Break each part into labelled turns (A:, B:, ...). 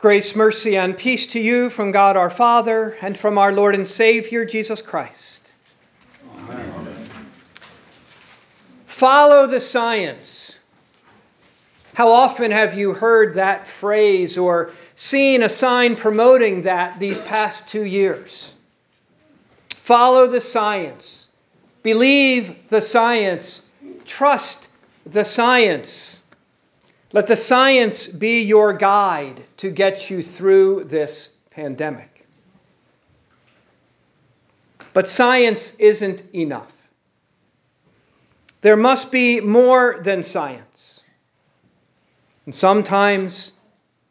A: Grace, mercy, and peace to you from God our Father and from our Lord and Savior Jesus Christ. Amen. Follow the science. How often have you heard that phrase or seen a sign promoting that these past two years? Follow the science. Believe the science. Trust the science. Let the science be your guide to get you through this pandemic. But science isn't enough. There must be more than science. And sometimes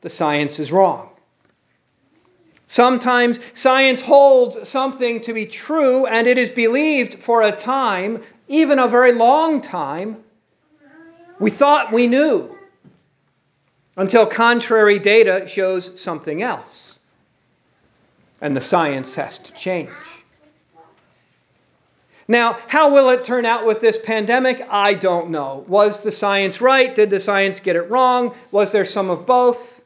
A: the science is wrong. Sometimes science holds something to be true and it is believed for a time, even a very long time. We thought we knew until contrary data shows something else. And the science has to change. Now, how will it turn out with this pandemic? I don't know. Was the science right? Did the science get it wrong? Was there some of both?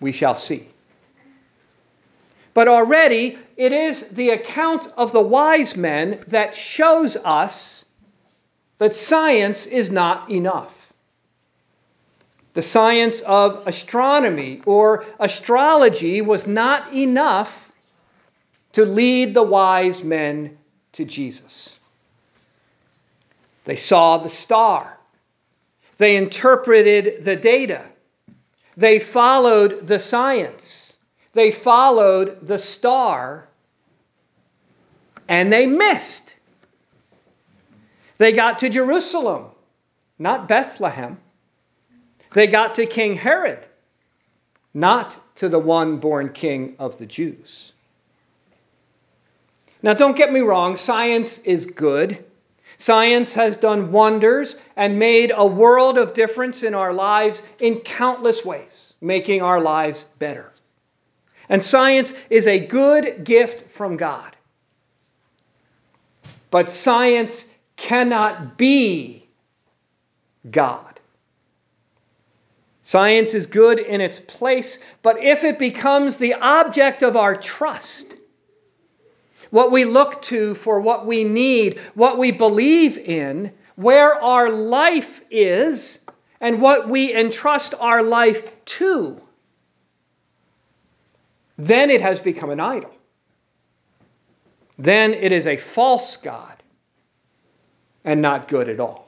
A: We shall see. But already, it is the account of the wise men that shows us that science is not enough the science of astronomy or astrology was not enough to lead the wise men to Jesus. They saw the star, they interpreted the data, they followed the science, they followed the star, and they missed. They got to Jerusalem, not Bethlehem. They got to King Herod, not to the one born king of the Jews. Now, don't get me wrong, science is good. Science has done wonders and made a world of difference in our lives in countless ways, making our lives better. And science is a good gift from God. But science cannot be God. Science is good in its place, but if it becomes the object of our trust, what we look to for what we need, what we believe in, where our life is, and what we entrust our life to, then it has become an idol. Then it is a false God and not good at all.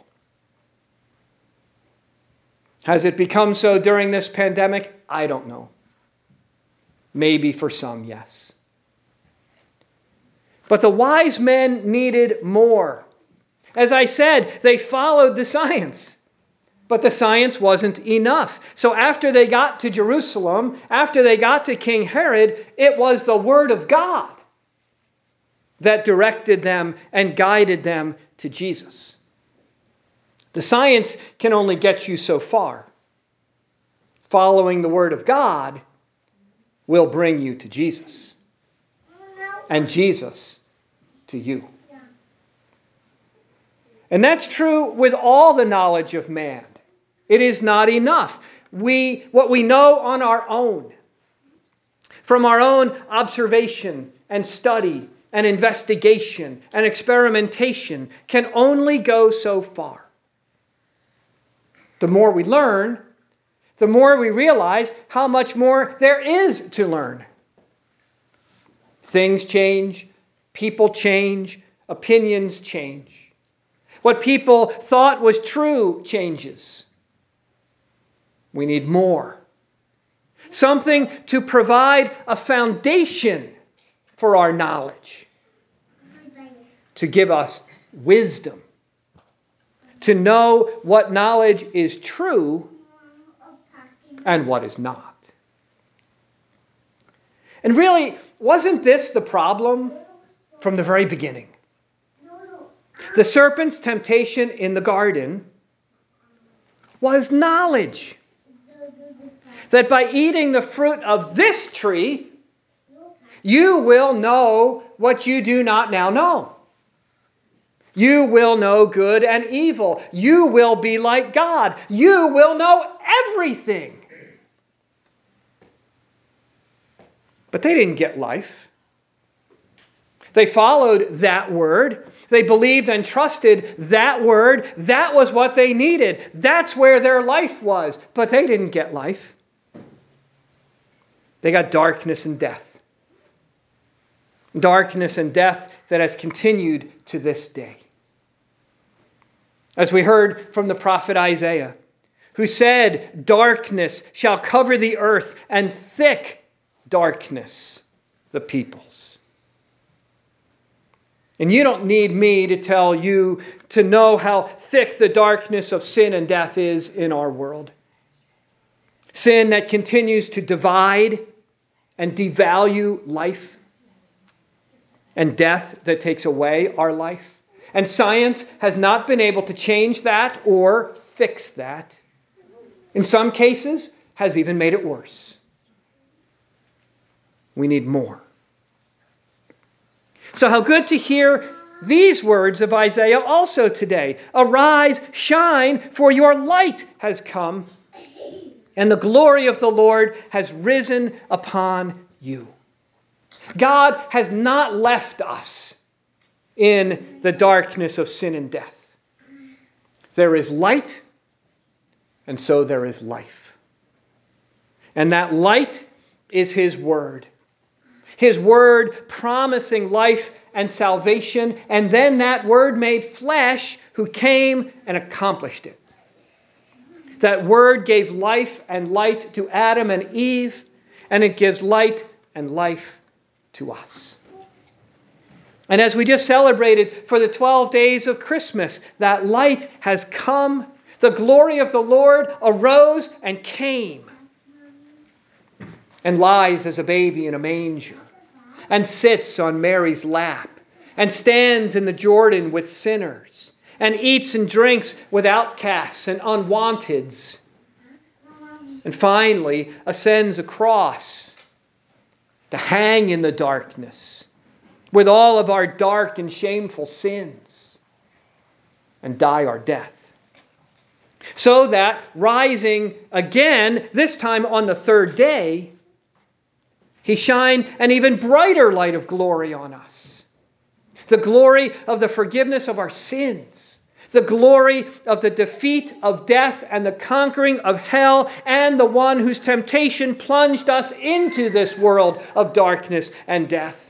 A: Has it become so during this pandemic? I don't know. Maybe for some, yes. But the wise men needed more. As I said, they followed the science. But the science wasn't enough. So after they got to Jerusalem, after they got to King Herod, it was the Word of God that directed them and guided them to Jesus. The science can only get you so far. Following the Word of God will bring you to Jesus, and Jesus to you. And that's true with all the knowledge of man. It is not enough. We, what we know on our own, from our own observation and study and investigation and experimentation, can only go so far. The more we learn, the more we realize how much more there is to learn. Things change, people change, opinions change. What people thought was true changes. We need more. Something to provide a foundation for our knowledge, to give us wisdom to know what knowledge is true and what is not. And really, wasn't this the problem from the very beginning? The serpent's temptation in the garden was knowledge. That by eating the fruit of this tree, you will know what you do not now know. You will know good and evil. You will be like God. You will know everything. But they didn't get life. They followed that word. They believed and trusted that word. That was what they needed. That's where their life was. But they didn't get life. They got darkness and death. Darkness and death that has continued to this day. As we heard from the prophet Isaiah, who said, Darkness shall cover the earth, and thick darkness the peoples. And you don't need me to tell you to know how thick the darkness of sin and death is in our world. Sin that continues to divide and devalue life, and death that takes away our life. And science has not been able to change that or fix that. In some cases, has even made it worse. We need more. So, how good to hear these words of Isaiah also today Arise, shine, for your light has come, and the glory of the Lord has risen upon you. God has not left us in the darkness of sin and death. There is light, and so there is life. And that light is His Word. His Word promising life and salvation, and then that Word made flesh who came and accomplished it. That Word gave life and light to Adam and Eve, and it gives light and life to us. And as we just celebrated for the 12 days of Christmas, that light has come. The glory of the Lord arose and came and lies as a baby in a manger and sits on Mary's lap and stands in the Jordan with sinners and eats and drinks with outcasts and unwanteds and finally ascends across to hang in the darkness with all of our dark and shameful sins and die our death. So that rising again, this time on the third day, he shined an even brighter light of glory on us. The glory of the forgiveness of our sins, the glory of the defeat of death and the conquering of hell, and the one whose temptation plunged us into this world of darkness and death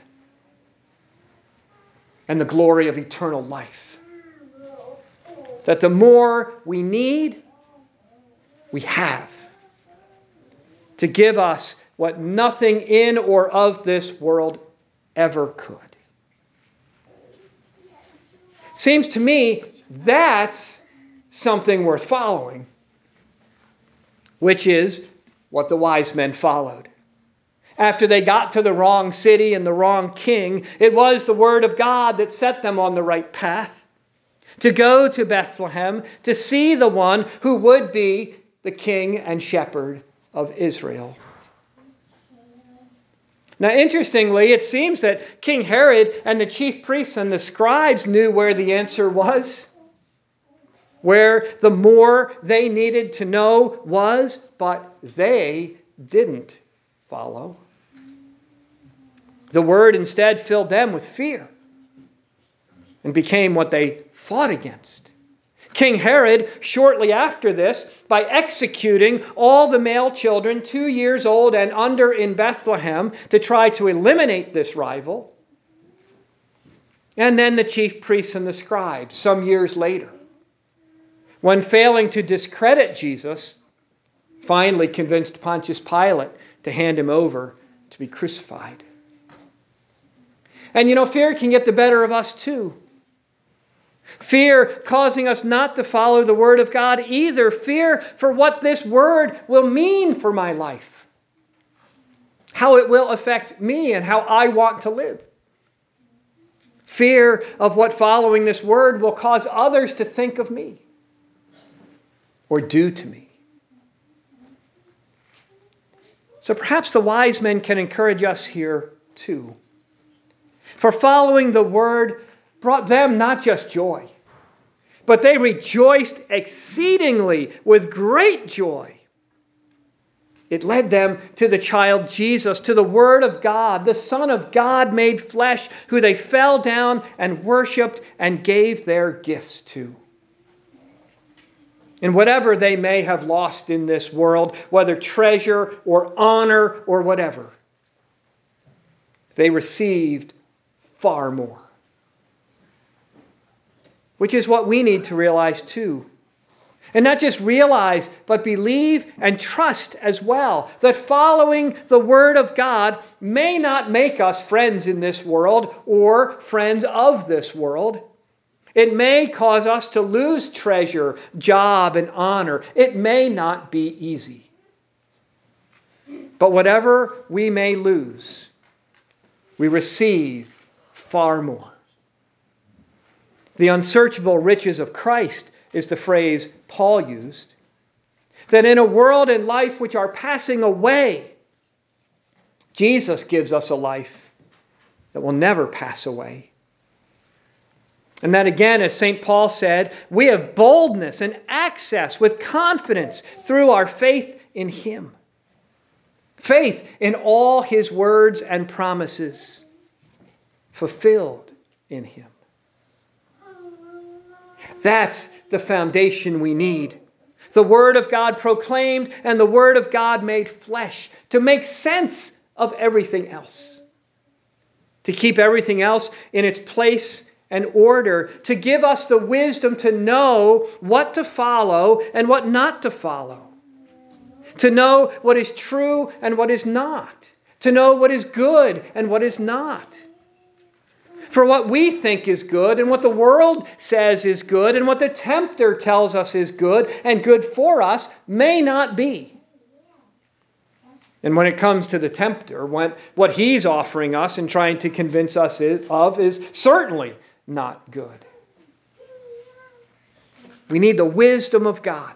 A: and the glory of eternal life. That the more we need, we have to give us what nothing in or of this world ever could. Seems to me that's something worth following, which is what the wise men followed after they got to the wrong city and the wrong king, it was the word of God that set them on the right path. To go to Bethlehem to see the one who would be the king and shepherd of Israel. Now, interestingly, it seems that King Herod and the chief priests and the scribes knew where the answer was, where the more they needed to know was, but they didn't follow. The word instead filled them with fear and became what they fought against. King Herod, shortly after this, by executing all the male children two years old and under in Bethlehem to try to eliminate this rival. And then the chief priests and the scribes, some years later, when failing to discredit Jesus, finally convinced Pontius Pilate to hand him over to be crucified. And you know, fear can get the better of us too. Fear causing us not to follow the Word of God either. Fear for what this Word will mean for my life, how it will affect me, and how I want to live. Fear of what following this Word will cause others to think of me or do to me. So perhaps the wise men can encourage us here too. For following the word brought them not just joy, but they rejoiced exceedingly with great joy. It led them to the child Jesus, to the Word of God, the Son of God made flesh, who they fell down and worshiped and gave their gifts to. And whatever they may have lost in this world, whether treasure or honor or whatever, they received far more. Which is what we need to realize too. And not just realize, but believe and trust as well that following the Word of God may not make us friends in this world or friends of this world. It may cause us to lose treasure, job, and honor. It may not be easy. But whatever we may lose, we receive far more. The unsearchable riches of Christ is the phrase Paul used. That in a world and life which are passing away, Jesus gives us a life that will never pass away. And that again, as St. Paul said, we have boldness and access with confidence through our faith in Him. Faith in all His words and promises fulfilled in Him. That's the foundation we need. The Word of God proclaimed and the Word of God made flesh to make sense of everything else, to keep everything else in its place and order, to give us the wisdom to know what to follow and what not to follow, to know what is true and what is not, to know what is good and what is not for what we think is good and what the world says is good and what the tempter tells us is good and good for us may not be. And when it comes to the tempter, when, what he's offering us and trying to convince us of is certainly not good. We need the wisdom of God.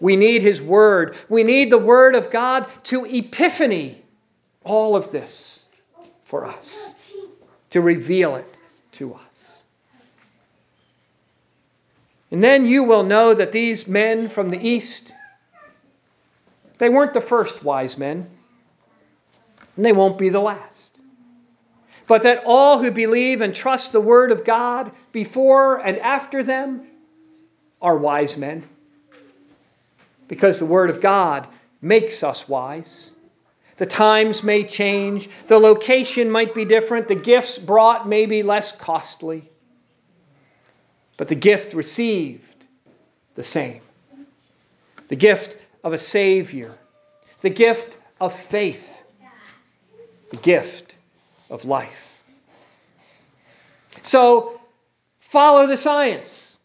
A: We need His Word. We need the Word of God to epiphany all of this for us to reveal it to us. And then you will know that these men from the east, they weren't the first wise men, and they won't be the last. But that all who believe and trust the Word of God before and after them are wise men. Because the Word of God makes us wise. The times may change, the location might be different, the gifts brought may be less costly, but the gift received the same. The gift of a Savior, the gift of faith, the gift of life. So, follow the science.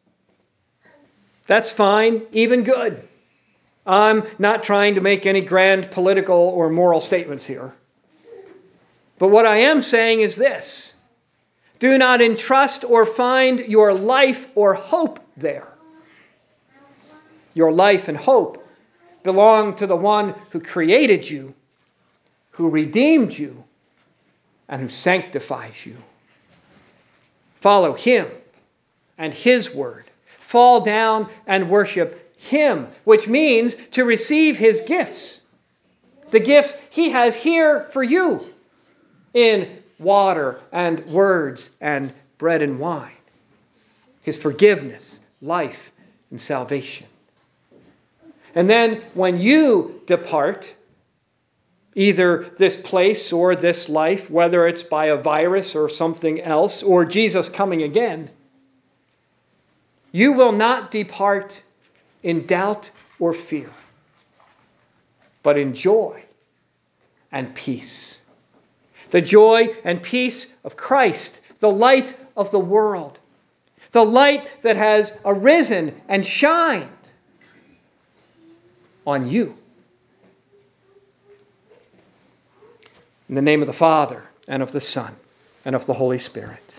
A: That's fine, even good. I'm not trying to make any grand political or moral statements here. But what I am saying is this do not entrust or find your life or hope there. Your life and hope belong to the one who created you, who redeemed you, and who sanctifies you. Follow him and his word. Fall down and worship him, which means to receive his gifts. The gifts he has here for you in water and words and bread and wine. His forgiveness, life, and salvation. And then when you depart, either this place or this life, whether it's by a virus or something else, or Jesus coming again, you will not depart in doubt or fear, but in joy and peace. The joy and peace of Christ, the light of the world, the light that has arisen and shined on you. In the name of the Father, and of the Son, and of the Holy Spirit.